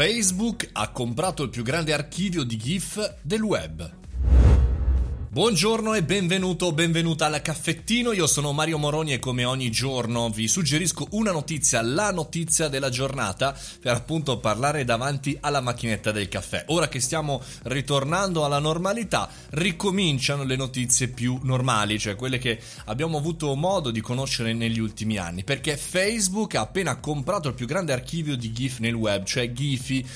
Facebook ha comprato il più grande archivio di GIF del web. Buongiorno e benvenuto benvenuta al caffettino, io sono Mario Moroni e come ogni giorno vi suggerisco una notizia, la notizia della giornata per appunto parlare davanti alla macchinetta del caffè. Ora che stiamo ritornando alla normalità, ricominciano le notizie più normali, cioè quelle che abbiamo avuto modo di conoscere negli ultimi anni, perché Facebook ha appena comprato il più grande archivio di GIF nel web, cioè Giphy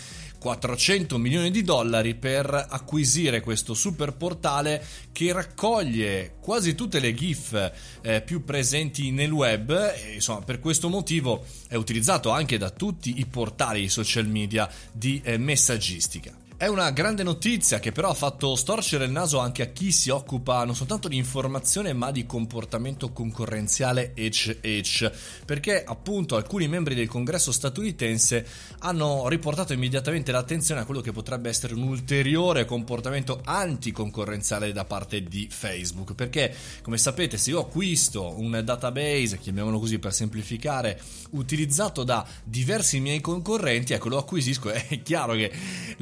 400 milioni di dollari per acquisire questo super portale che raccoglie quasi tutte le GIF eh, più presenti nel web e insomma per questo motivo è utilizzato anche da tutti i portali social media di eh, messaggistica. È una grande notizia che però ha fatto storcere il naso anche a chi si occupa non soltanto di informazione ma di comportamento concorrenziale HH, perché appunto alcuni membri del congresso statunitense hanno riportato immediatamente l'attenzione a quello che potrebbe essere un ulteriore comportamento anticoncorrenziale da parte di Facebook, perché come sapete se io acquisto un database, chiamiamolo così per semplificare, utilizzato da diversi miei concorrenti, ecco lo acquisisco, è chiaro che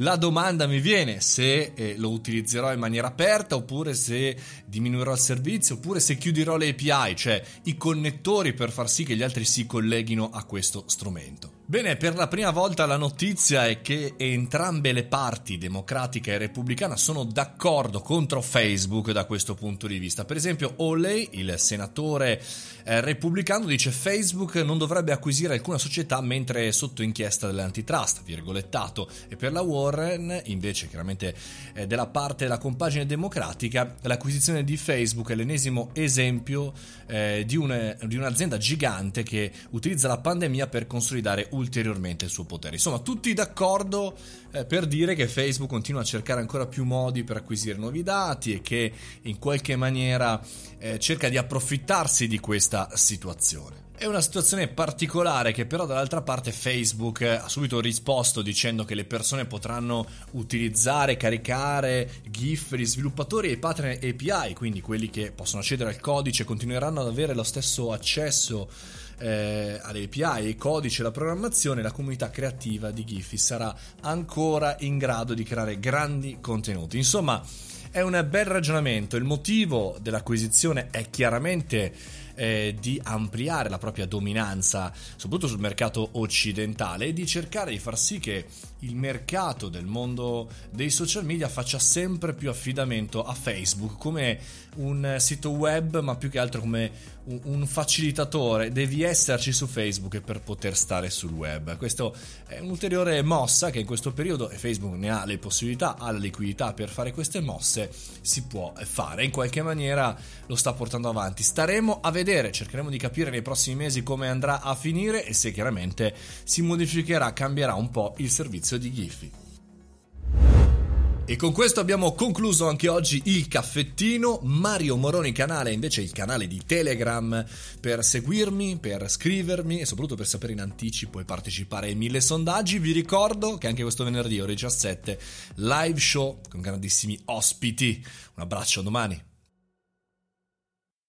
la domanda mi viene se eh, lo utilizzerò in maniera aperta oppure se diminuirò il servizio oppure se chiuderò le API, cioè i connettori per far sì che gli altri si colleghino a questo strumento. Bene, per la prima volta la notizia è che entrambe le parti, democratica e repubblicana, sono d'accordo contro Facebook da questo punto di vista. Per esempio, Oley, il senatore eh, repubblicano, dice Facebook non dovrebbe acquisire alcuna società mentre è sotto inchiesta dell'antitrust, virgolettato. E per la Warren, invece, chiaramente eh, della parte della compagine democratica, l'acquisizione di Facebook è l'ennesimo esempio eh, di, un, di un'azienda gigante che utilizza la pandemia per consolidare un ulteriormente il suo potere. Insomma, tutti d'accordo eh, per dire che Facebook continua a cercare ancora più modi per acquisire nuovi dati e che in qualche maniera eh, cerca di approfittarsi di questa situazione. È una situazione particolare che però dall'altra parte Facebook ha subito risposto dicendo che le persone potranno utilizzare, caricare GIF, gli sviluppatori e i partner API, quindi quelli che possono accedere al codice continueranno ad avere lo stesso accesso eh, alle API, ai codici, alla programmazione, la comunità creativa di Giphy sarà ancora in grado di creare grandi contenuti. Insomma, è un bel ragionamento. Il motivo dell'acquisizione è chiaramente eh, di ampliare la propria dominanza, soprattutto sul mercato occidentale, e di cercare di far sì che il mercato del mondo dei social media faccia sempre più affidamento a Facebook come un sito web, ma più che altro come un facilitatore. Devi esserci su Facebook per poter stare sul web. Questo è un'ulteriore mossa che in questo periodo, e Facebook ne ha le possibilità, ha la liquidità per fare queste mosse, si può fare. In qualche maniera lo sta portando avanti. Staremo a vedere, cercheremo di capire nei prossimi mesi come andrà a finire e se chiaramente si modificherà, cambierà un po' il servizio di Giphy. E con questo abbiamo concluso anche oggi il caffettino. Mario Moroni canale, invece il canale di Telegram per seguirmi, per scrivermi e soprattutto per sapere in anticipo e partecipare ai mille sondaggi. Vi ricordo che anche questo venerdì ore 17 live show con grandissimi ospiti. Un abbraccio domani.